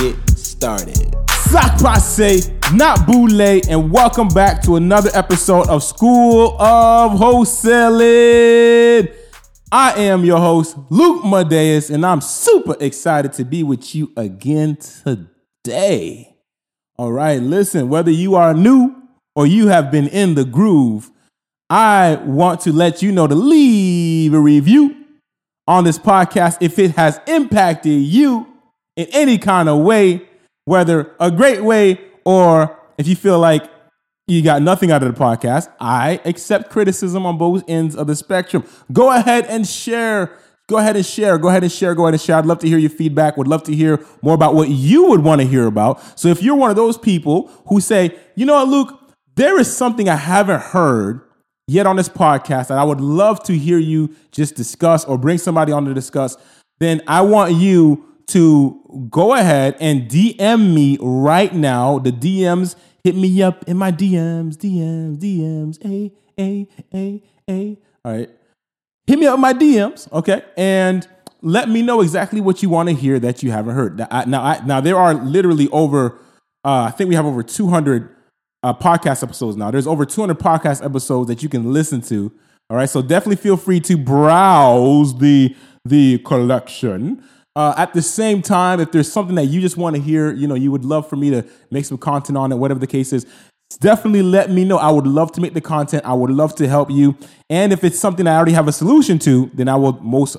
get started. Sac passe, not boule, and welcome back to another episode of School of Wholesaling. I am your host, Luc Madeus, and I'm super excited to be with you again today. All right, listen, whether you are new or you have been in the groove, I want to let you know to leave a review on this podcast if it has impacted you in any kind of way, whether a great way or if you feel like you got nothing out of the podcast, I accept criticism on both ends of the spectrum. Go ahead and share. Go ahead and share. Go ahead and share. Go ahead and share. I'd love to hear your feedback. Would love to hear more about what you would want to hear about. So if you're one of those people who say, you know what, Luke, there is something I haven't heard yet on this podcast that I would love to hear you just discuss or bring somebody on to discuss, then I want you to go ahead and DM me right now. The DMs hit me up in my DMs, DMs, DMs, a, a, a, a. All right. Hit me up in my DMs, okay? And let me know exactly what you want to hear that you haven't heard. Now, I, now, I, now there are literally over, uh, I think we have over 200 uh, podcast episodes now. There's over 200 podcast episodes that you can listen to. All right, so definitely feel free to browse the the collection. Uh, at the same time, if there's something that you just want to hear, you know, you would love for me to make some content on it, whatever the case is, definitely let me know. I would love to make the content. I would love to help you. And if it's something I already have a solution to, then I will most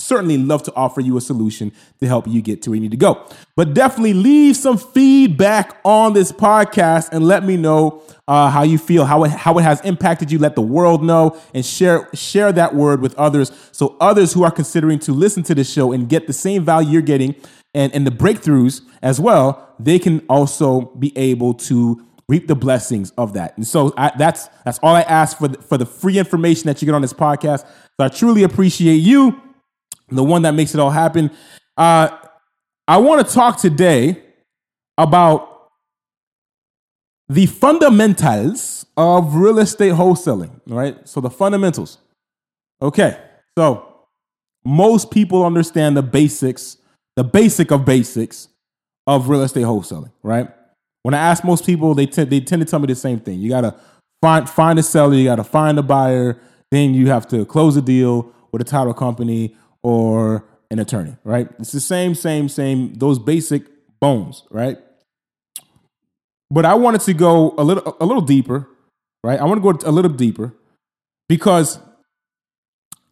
certainly love to offer you a solution to help you get to where you need to go. But definitely leave some feedback on this podcast and let me know uh, how you feel, how it, how it has impacted you. Let the world know and share share that word with others, so others who are considering to listen to this show and get the same value you're getting and and the breakthroughs as well, they can also be able to reap the blessings of that. And so I, that's that's all I ask for the, for the free information that you get on this podcast. So I truly appreciate you the one that makes it all happen. Uh, I want to talk today about the fundamentals of real estate wholesaling, right? So, the fundamentals. Okay, so most people understand the basics, the basic of basics of real estate wholesaling, right? When I ask most people, they, tend they tend to tell me the same thing. You got to find, find a seller, you got to find a buyer, then you have to close a deal with a title company or an attorney, right? It's the same, same, same, those basic bones, right? But I wanted to go a little a little deeper, right? I want to go a little deeper because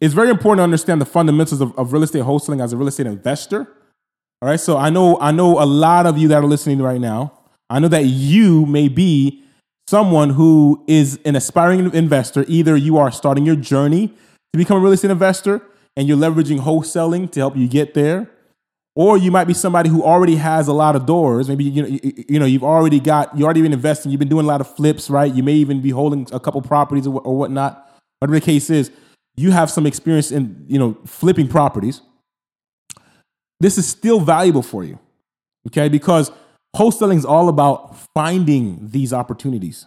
it's very important to understand the fundamentals of, of real estate wholesaling as a real estate investor. All right. So I know I know a lot of you that are listening right now. I know that you may be someone who is an aspiring investor. Either you are starting your journey to become a real estate investor, and you're leveraging wholesaling to help you get there. Or you might be somebody who already has a lot of doors. Maybe you know, you, know you've already got you already been investing. You've been doing a lot of flips, right? You may even be holding a couple properties or, or whatnot. Whatever the case is, you have some experience in you know flipping properties. This is still valuable for you, okay? Because wholesaling is all about finding these opportunities.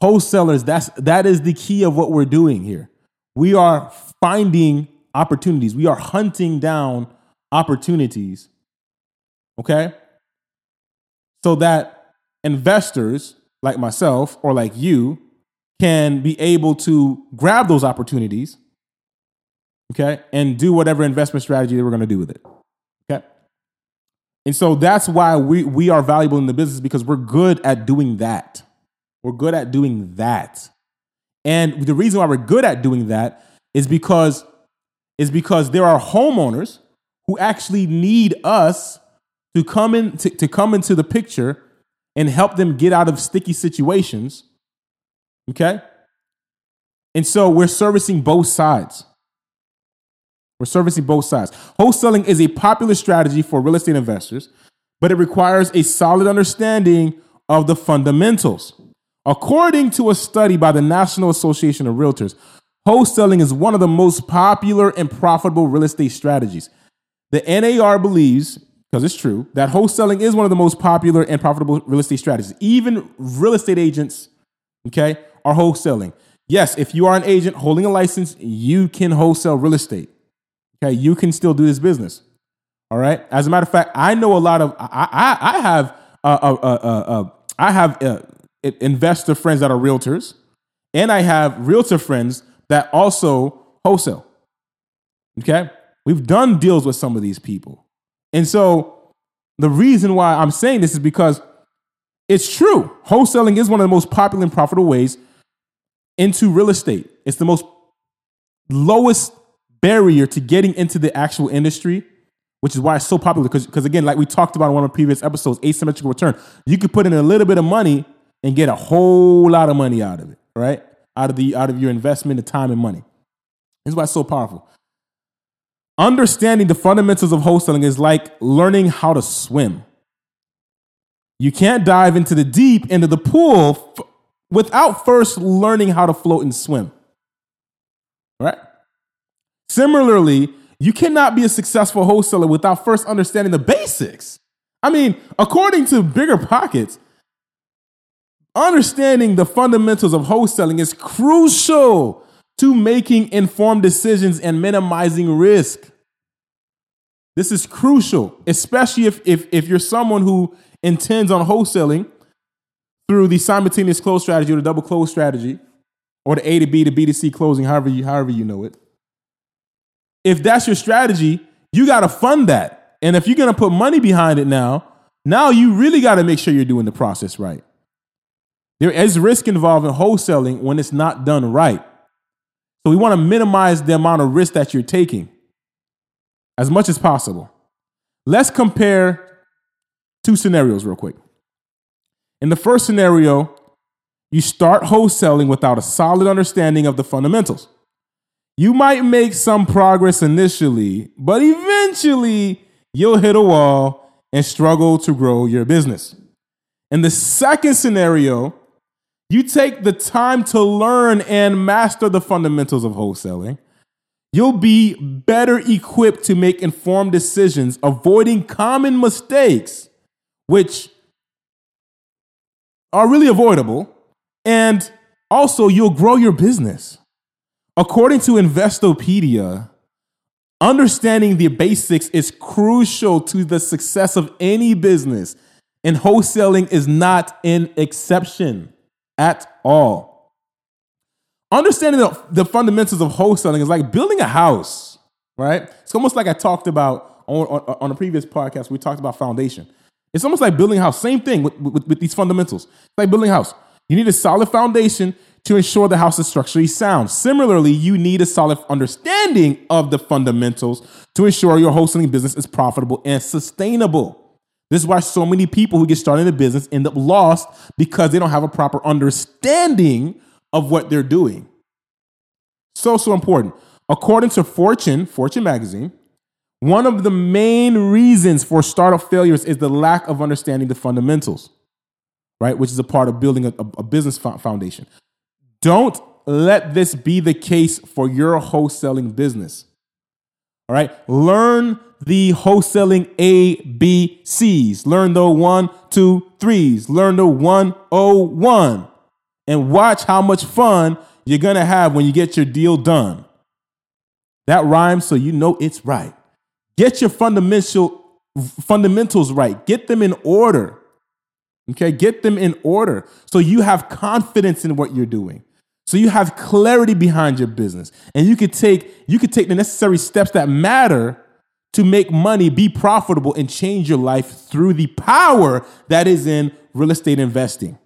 Wholesalers, that's that is the key of what we're doing here. We are finding opportunities. We are hunting down opportunities. Okay? So that investors like myself or like you can be able to grab those opportunities, okay, and do whatever investment strategy that we're going to do with it. Okay? And so that's why we we are valuable in the business because we're good at doing that. We're good at doing that. And the reason why we're good at doing that is because is because there are homeowners who actually need us to come in to, to come into the picture and help them get out of sticky situations. Okay? And so we're servicing both sides. We're servicing both sides. Wholesaling is a popular strategy for real estate investors but it requires a solid understanding of the fundamentals. According to a study by the National Association of Realtors, wholesaling is one of the most popular and profitable real estate strategies. The NAR believes, because it's true, that wholesaling is one of the most popular and profitable real estate strategies. Even real estate agents, okay, are wholesaling. Yes, if you are an agent holding a license, you can wholesale real estate. Okay, you can still do this business. All right. As a matter of fact, I know a lot of I I, I have uh, uh, uh, uh, uh I have uh, investor friends that are realtors, and I have realtor friends that also wholesale. Okay, we've done deals with some of these people, and so the reason why I'm saying this is because it's true. Wholesaling is one of the most popular and profitable ways into real estate. It's the most lowest barrier to getting into the actual industry, which is why it's so popular. Because again, like we talked about in one of the previous episodes, asymmetrical return. You could put in a little bit of money and get a whole lot of money out of it, right? Out of the out of your investment of time and money. This is why it's so powerful. Understanding the fundamentals of wholesaling is like learning how to swim. You can't dive into the deep into the pool f- without first learning how to float and swim. Right? Similarly, you cannot be a successful wholesaler without first understanding the basics. I mean, according to Bigger Pockets, understanding the fundamentals of wholesaling is crucial to making informed decisions and minimizing risk. This is crucial, especially if, if, if you're someone who intends on wholesaling through the simultaneous close strategy or the double close strategy or the A to B to B to C closing, however you, however you know it. If that's your strategy, you got to fund that. And if you're going to put money behind it now, now you really got to make sure you're doing the process right. There is risk involved in wholesaling when it's not done right. So we want to minimize the amount of risk that you're taking as much as possible. Let's compare two scenarios real quick. In the first scenario, you start wholesaling without a solid understanding of the fundamentals. You might make some progress initially, but eventually you'll hit a wall and struggle to grow your business. In the second scenario, you take the time to learn and master the fundamentals of wholesaling. You'll be better equipped to make informed decisions, avoiding common mistakes, which are really avoidable. And also, you'll grow your business. According to Investopedia, understanding the basics is crucial to the success of any business, and wholesaling is not an exception at all. Understanding the, the fundamentals of wholesaling is like building a house, right? It's almost like I talked about on, on, on a previous podcast. We talked about foundation. It's almost like building a house. Same thing with, with, with these fundamentals. It's like building a house. You need a solid foundation to ensure the house is structurally sound. Similarly, you need a solid understanding of the fundamentals to ensure your wholesaling business is profitable and sustainable. This is why so many people who get started in a business end up lost because they don't have a proper understanding of what they're doing. So, so important. According to Fortune, Fortune magazine, one of the main reasons for startup failures is the lack of understanding the fundamentals, right? Which is a part of building a, a business foundation. Don't let this be the case for your wholesaling business. All right. Learn the wholesaling ABCs. Learn the one, two, threes. Learn the 101. And watch how much fun you're going to have when you get your deal done. That rhymes so you know it's right. Get your fundamental fundamentals right. Get them in order. Okay, get them in order so you have confidence in what you're doing. So you have clarity behind your business and you could take you could take the necessary steps that matter to make money, be profitable and change your life through the power that is in real estate investing.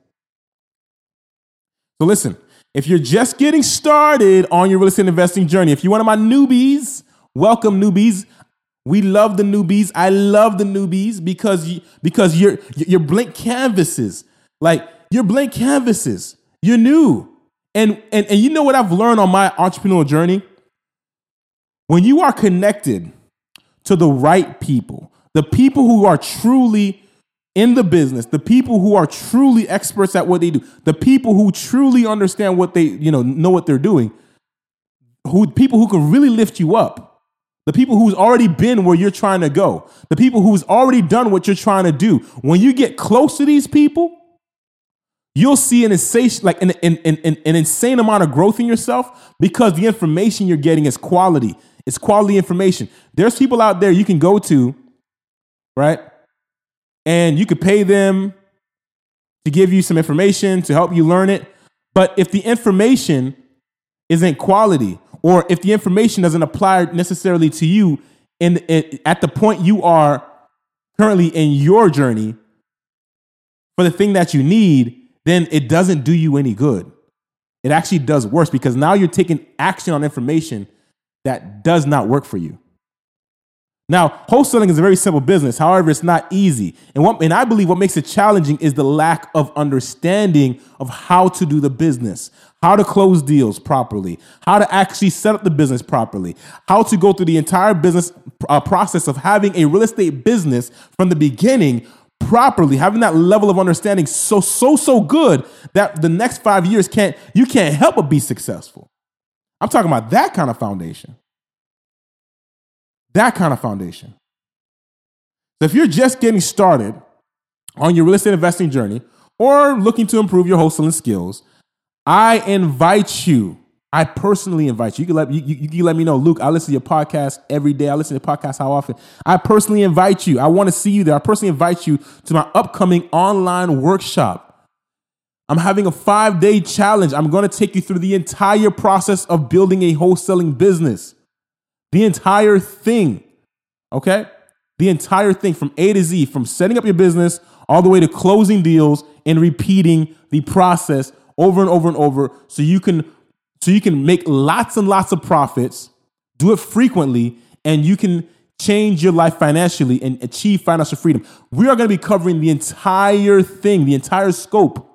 So listen, if you're just getting started on your real estate investing journey, if you're one of my newbies, welcome newbies. We love the newbies. I love the newbies because you, because you're you're blank canvases. Like you're blank canvases. You're new. And, and, and you know what I've learned on my entrepreneurial journey? When you are connected to the right people, The people who are truly in the business, the people who are truly experts at what they do, the people who truly understand what they, you know, know what they're doing, who people who can really lift you up, the people who's already been where you're trying to go, the people who's already done what you're trying to do. When you get close to these people, you'll see an insane, like an, an, an, an insane amount of growth in yourself because the information you're getting is quality. It's quality information. There's people out there you can go to, right? And you could pay them to give you some information to help you learn it. But if the information isn't quality, or if the information doesn't apply necessarily to you in, in at the point you are currently in your journey for the thing that you need, then it doesn't do you any good. It actually does worse because now you're taking action on information that does not work for you. Now, wholesaling is a very simple business. However, it's not easy. And, what, and I believe what makes it challenging is the lack of understanding of how to do the business, how to close deals properly, how to actually set up the business properly, how to go through the entire business uh, process of having a real estate business from the beginning properly, having that level of understanding so, so, so good that the next five years can't, you can't help but be successful. I'm talking about that kind of foundation. That kind of foundation. So if you're just getting started on your real estate investing journey or looking to improve your wholesaling skills, I invite you. I personally invite you. You can let you, you, you let me know, Luke. I listen to your podcast every day. I listen to your podcast how often. I personally invite you. I want to see you there. I personally invite you to my upcoming online workshop. I'm having a five day challenge. I'm going to take you through the entire process of building a wholesaling business. The entire thing. Okay? The entire thing from A to Z, from setting up your business all the way to closing deals and repeating the process over and over and over so you can so you can make lots and lots of profits, do it frequently and you can change your life financially and achieve financial freedom. We are going to be covering the entire thing, the entire scope.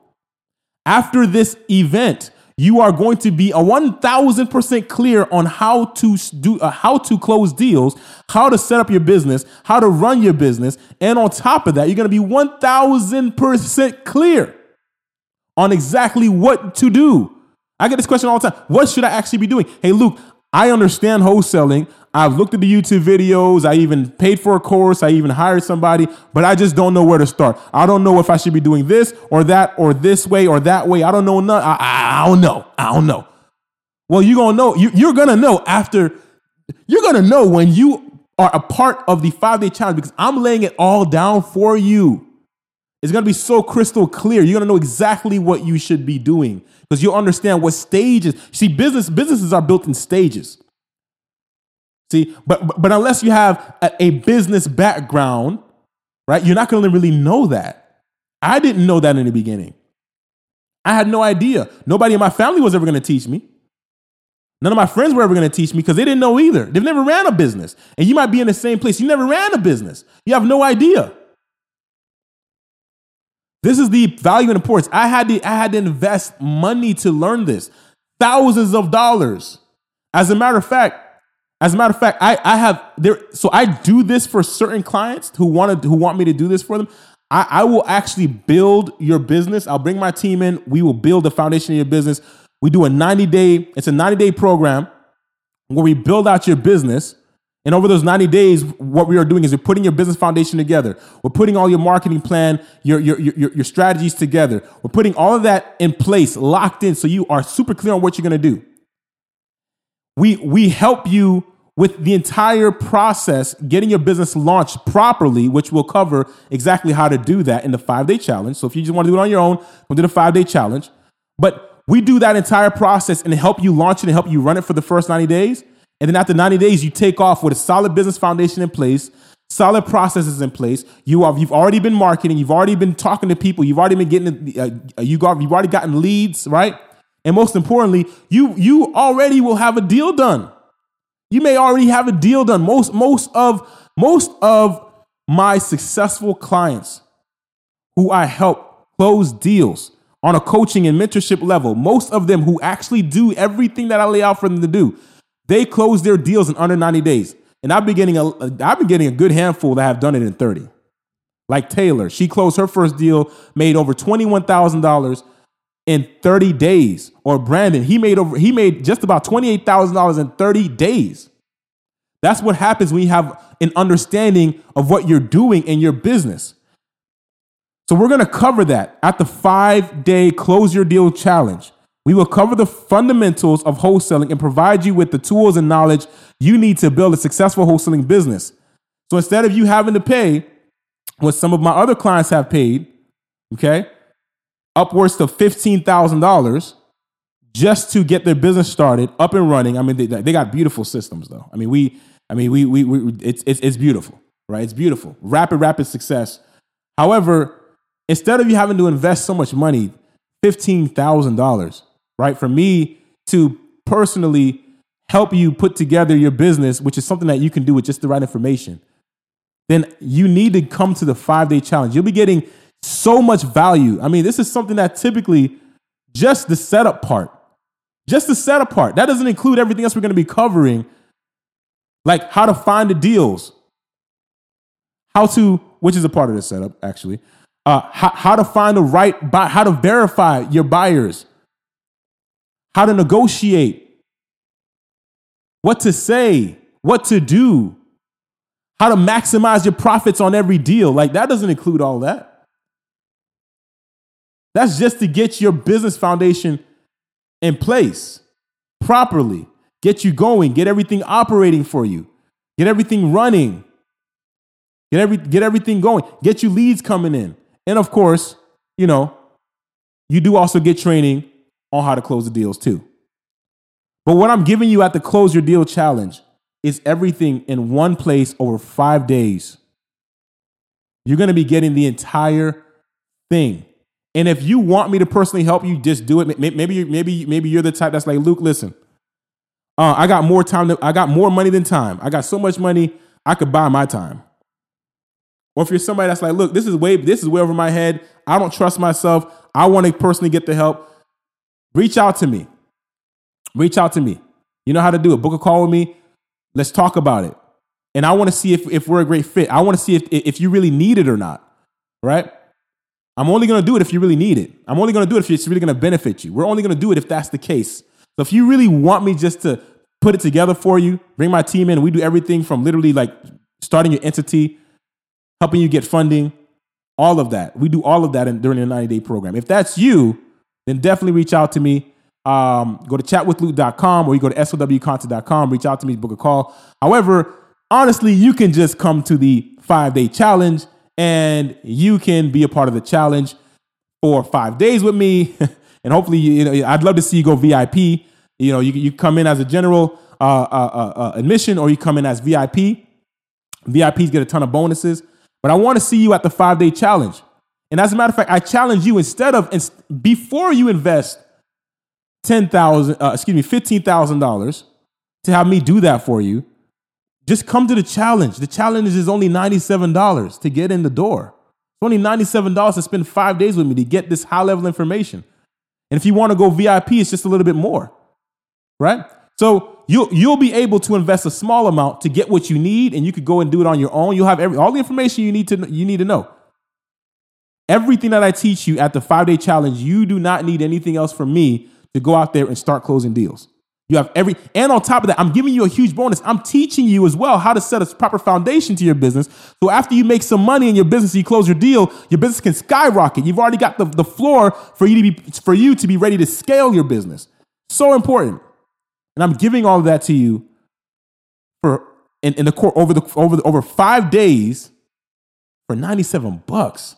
After this event, you are going to be a 1000% clear on how to do uh, how to close deals, how to set up your business, how to run your business, and on top of that, you're going to be 1000% clear on exactly what to do. I get this question all the time. What should I actually be doing? Hey Luke, I understand wholesaling. I've looked at the YouTube videos. I even paid for a course. I even hired somebody, but I just don't know where to start. I don't know if I should be doing this or that or this way or that way. I don't know. None. I, I, don't know. I don't know. Well, you're gonna know. You, you're gonna know after. You're gonna know when you are a part of the five day challenge because I'm laying it all down for you. It's gonna be so crystal clear. You're gonna know exactly what you should be doing because you'll understand what stages. See, business businesses are built in stages. See, but but unless you have a, a business background, right, you're not going to really know that. I didn't know that in the beginning. I had no idea. Nobody in my family was ever going to teach me. None of my friends were ever going to teach me because they didn't know either. They've never ran a business. And you might be in the same place. You never ran a business. You have no idea. This is the value and importance. I had to, I had to invest money to learn this. Thousands of dollars. As a matter of fact, as a matter of fact, I, I have there. So I do this for certain clients who want to who want me to do this for them. I, I will actually build your business. I'll bring my team in. We will build the foundation of your business. We do a 90 day, it's a 90 day program where we build out your business. And over those 90 days, what we are doing is we're putting your business foundation together. We're putting all your marketing plan, your, your, your, your strategies together. We're putting all of that in place, locked in, so you are super clear on what you're gonna do. We, we help you with the entire process, getting your business launched properly, which will cover exactly how to do that in the five day challenge. So if you just want to do it on your own, we'll do the five day challenge. But we do that entire process and help you launch it and help you run it for the first 90 days. And then after 90 days, you take off with a solid business foundation in place, solid processes in place. You have you've already been marketing, you've already been talking to people, you've already been getting uh, you got you've already gotten leads, right? And most importantly, you you already will have a deal done. You may already have a deal done. Most most of most of my successful clients who I help close deals on a coaching and mentorship level, most of them who actually do everything that I lay out for them to do, they close their deals in under 90 days. And I've been getting a I've been getting a good handful that have done it in 30. Like Taylor, she closed her first deal, made over $21,000 in 30 days. Or Brandon, he made over he made just about $28,000 in 30 days. That's what happens when you have an understanding of what you're doing in your business. So we're going to cover that at the 5-day close your deal challenge. We will cover the fundamentals of wholesaling and provide you with the tools and knowledge you need to build a successful wholesaling business. So instead of you having to pay what some of my other clients have paid, okay, upwards to $15,000 just to get their business started, up and running. I mean, they, they got beautiful systems though. I mean, we, I mean, we, we, we it's, it's, it's beautiful, right? It's beautiful. Rapid, rapid success. However, instead of you having to invest so much money, $15,000 right? For me to personally help you put together your business, which is something that you can do with just the right information, then you need to come to the five day challenge. You'll be getting so much value. I mean, this is something that typically just the setup part, just the setup part, that doesn't include everything else we're going to be covering, like how to find the deals, how to, which is a part of the setup actually, uh, how, how to find the right buy, how to verify your buyers how to negotiate, what to say, what to do, how to maximize your profits on every deal. Like that doesn't include all that. That's just to get your business foundation in place properly, get you going, get everything operating for you, get everything running, get every get everything going, get you leads coming in. And of course, you know, you do also get training on how to close the deals too. But what I'm giving you at the Close Your Deal Challenge is everything in one place over five days. You're going to be getting the entire thing. And if you want me to personally help you, just do it. Maybe, maybe, maybe you're the type that's like, Luke, listen, uh, I got more time. To, I got more money than time. I got so much money, I could buy my time. Or if you're somebody that's like, look, this is way, this is way over my head. I don't trust myself. I want to personally get the help. Reach out to me. Reach out to me. You know how to do it. Book a call with me. Let's talk about it. And I want to see if, if we're a great fit. I want to see if, if you really need it or not. Right? I'm only going to do it if you really need it. I'm only going to do it if it's really going to benefit you. We're only going to do it if that's the case. So if you really want me just to put it together for you, bring my team in, we do everything from literally like starting your entity, helping you get funding, all of that. We do all of that in, during the 90 day program. If that's you, then definitely reach out to me. Um, go to chatwithluke.com or you go to sowcontent.com, reach out to me, book a call. However, honestly, you can just come to the five day challenge and you can be a part of the challenge for five days with me. and hopefully, you know, I'd love to see you go VIP. You know, you, you come in as a general uh, uh, uh, uh admission or you come in as VIP. VIPs get a ton of bonuses. But I want to see you at the five day challenge. And as a matter of fact, I challenge you instead of before you invest ten thousand, uh, excuse me, fifteen thousand dollars to have me do that for you, just come to the challenge. The challenge is only ninety seven dollars to get in the door. It's only ninety seven dollars to spend five days with me to get this high level information. And if you want to go VIP, it's just a little bit more, right? So you'll you'll be able to invest a small amount to get what you need, and you could go and do it on your own. You'll have every all the information you need to you need to know. Everything that I teach you at the five day challenge, you do not need anything else from me to go out there and start closing deals. You have every, and on top of that, I'm giving you a huge bonus. I'm teaching you as well how to set a proper foundation to your business. So after you make some money in your business, you close your deal, your business can skyrocket. You've already got the, the floor for you to be, for you to be ready to scale your business. So important. And I'm giving all of that to you for, in, in the court over the, over the, over five days for 97 bucks.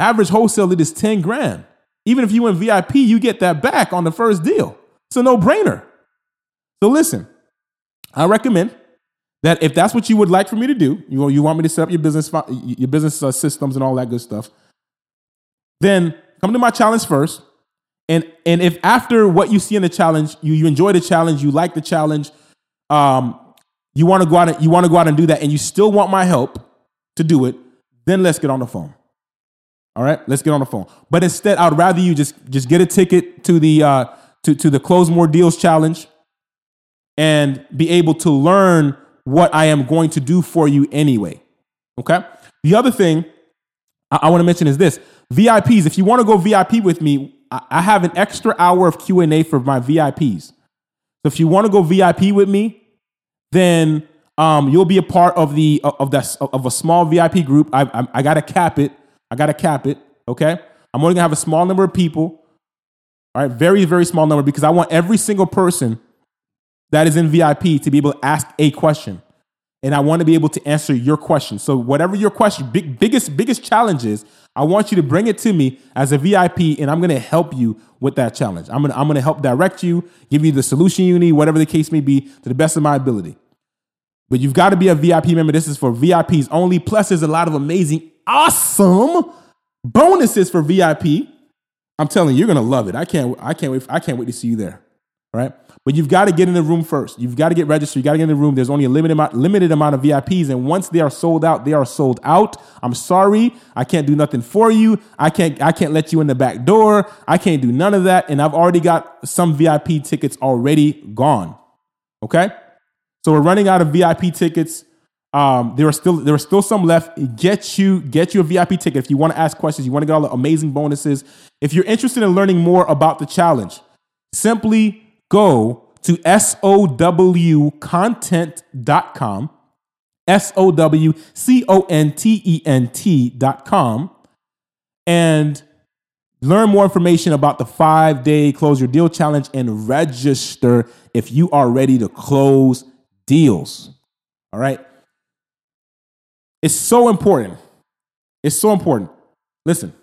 Average wholesale it is 10 grand. Even if you went VIP, you get that back on the first deal. It's a no brainer. So listen, I recommend that if that's what you would like for me to do, you, you want me to set up your business, your business uh, systems and all that good stuff, then come to my challenge first. And, and if after what you see in the challenge, you, you enjoy the challenge, you like the challenge, um, you want to go out and you want to go out and do that, and you still want my help to do it, then let's get on the phone. All right, let's get on the phone. But instead, I'd rather you just just get a ticket to the uh, to to the Close More Deals Challenge and be able to learn what I am going to do for you anyway. Okay. The other thing I, I want to mention is this VIPs. If you want to go VIP with me, I, I have an extra hour of Q and A for my VIPs. So if you want to go VIP with me, then um, you'll be a part of the of that of a small VIP group. I, I, I gotta cap it. I gotta cap it. Okay, I'm only gonna have a small number of people. All right, very very small number because I want every single person that is in VIP to be able to ask a question, and I want to be able to answer your question. So whatever your question, big, biggest biggest challenge is, I want you to bring it to me as a VIP, and I'm gonna help you with that challenge. I'm gonna I'm gonna help direct you, give you the solution you need, whatever the case may be, to the best of my ability. But you've got to be a VIP member. This is for VIPs only. Plus, there's a lot of amazing, awesome bonuses for VIP. I'm telling you, you're gonna love it. I can't, I can't wait, I can't wait to see you there. Right? But you've got to get in the room first. You've got to get registered. You got to get in the room. There's only a limited amount, limited amount of VIPs, and once they are sold out, they are sold out. I'm sorry, I can't do nothing for you. I can't, I can't let you in the back door. I can't do none of that. And I've already got some VIP tickets already gone. Okay. So we're running out of VIP tickets. Um, there are still there are still some left. Get you get you a VIP ticket if you want to ask questions. You want to get all the amazing bonuses. If you're interested in learning more about the challenge, simply go to sowcontent.com, S O W C O N T E N T.com, and learn more information about the five day close your deal challenge and register if you are ready to close deals. All right. It's so important. It's so important. Listen,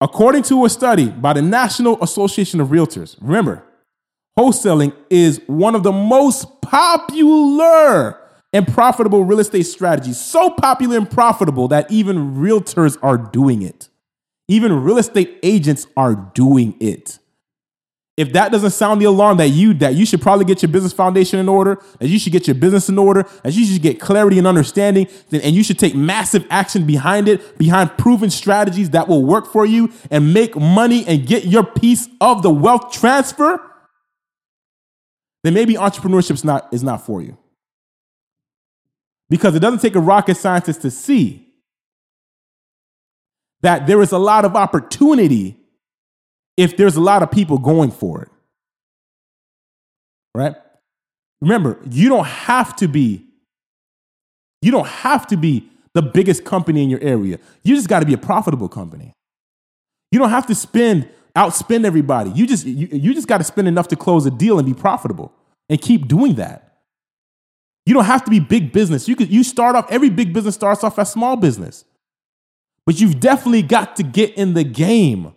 according to a study by the National Association of Realtors, remember, wholesaling is one of the most popular and profitable real estate strategies. So popular and profitable that even realtors are doing it. Even real estate agents are doing it if that doesn't sound the alarm that you that you should probably get your business foundation in order, that you should get your business in order, that you should get clarity and understanding, then, and you should take massive action behind it, behind proven strategies that will work for you and make money and get your piece of the wealth transfer, then maybe entrepreneurship is not, is not for you. Because it doesn't take a rocket scientist to see that there is a lot of opportunity if there's a lot of people going for it. Right? Remember, you don't have to be you don't have to be the biggest company in your area. You just got to be a profitable company. You don't have to spend outspend everybody. You just you, you just got to spend enough to close a deal and be profitable and keep doing that. You don't have to be big business. You could you start off every big business starts off as small business. But you've definitely got to get in the game.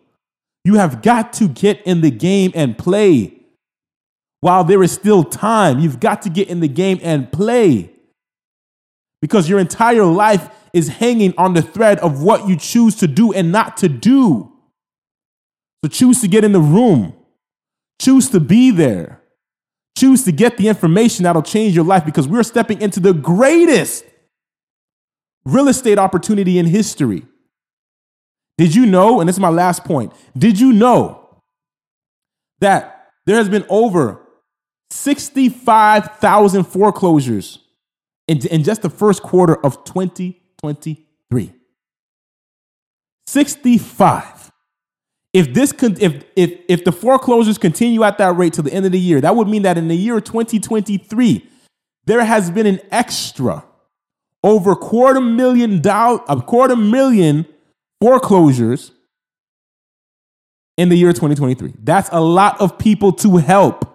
You have got to get in the game and play. While there is still time, you've got to get in the game and play. Because your entire life is hanging on the thread of what you choose to do and not to do. So choose to get in the room, choose to be there, choose to get the information that'll change your life because we're stepping into the greatest real estate opportunity in history. Did you know, and this is my last point, did you know that there has been over 65,000 foreclosures in, in just the first quarter of 2023? 65. If this con- if, if if the foreclosures continue at that rate to the end of the year, that would mean that in the year 2023, there has been an extra over quarter million dollar a quarter million foreclosures in the year 2023. That's a lot of people to help.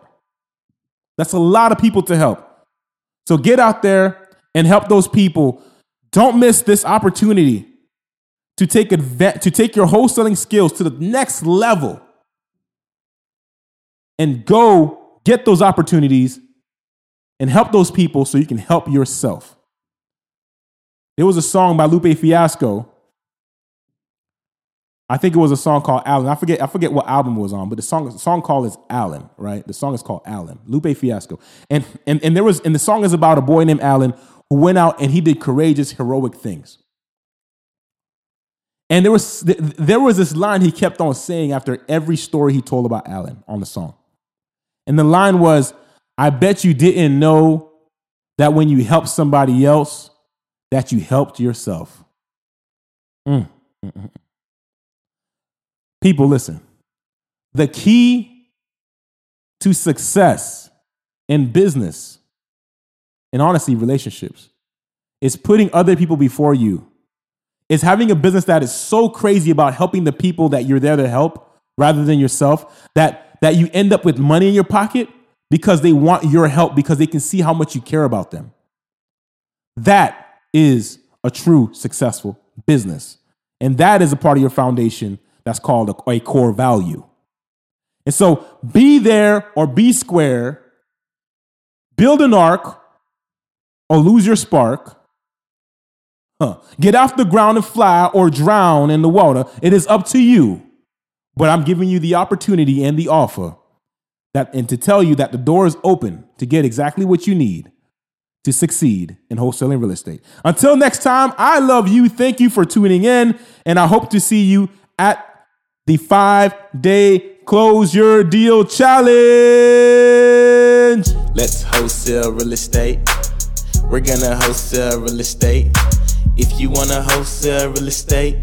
That's a lot of people to help. So get out there and help those people. Don't miss this opportunity to take advantage, to take your wholesaling skills to the next level and go get those opportunities and help those people so you can help yourself. There was a song by Lupe Fiasco I think it was a song called Allen. I forget I forget what album it was on, but the song the song called is Allen, right? The song is called Allen, Lupe Fiasco. And and and there was and the song is about a boy named Allen who went out and he did courageous, heroic things. And there was there was this line he kept on saying after every story he told about Allen on the song. And the line was, I bet you didn't know that when you helped somebody else, that you helped yourself. Mm. mm, mm, mm. People, listen. The key to success in business and honestly, relationships is putting other people before you. Is having a business that is so crazy about helping the people that you're there to help rather than yourself that, that you end up with money in your pocket because they want your help because they can see how much you care about them. That is a true successful business. And that is a part of your foundation that's called a, a core value. And so be there or be square, build an ark or lose your spark. Huh. Get off the ground and fly or drown in the water. It is up to you. But I'm giving you the opportunity and the offer that and to tell you that the door is open to get exactly what you need to succeed in wholesaling real estate. Until next time, I love you. Thank you for tuning in, and I hope to see you at the five day close your deal challenge. Let's wholesale real estate. We're gonna wholesale real estate. If you wanna wholesale real estate,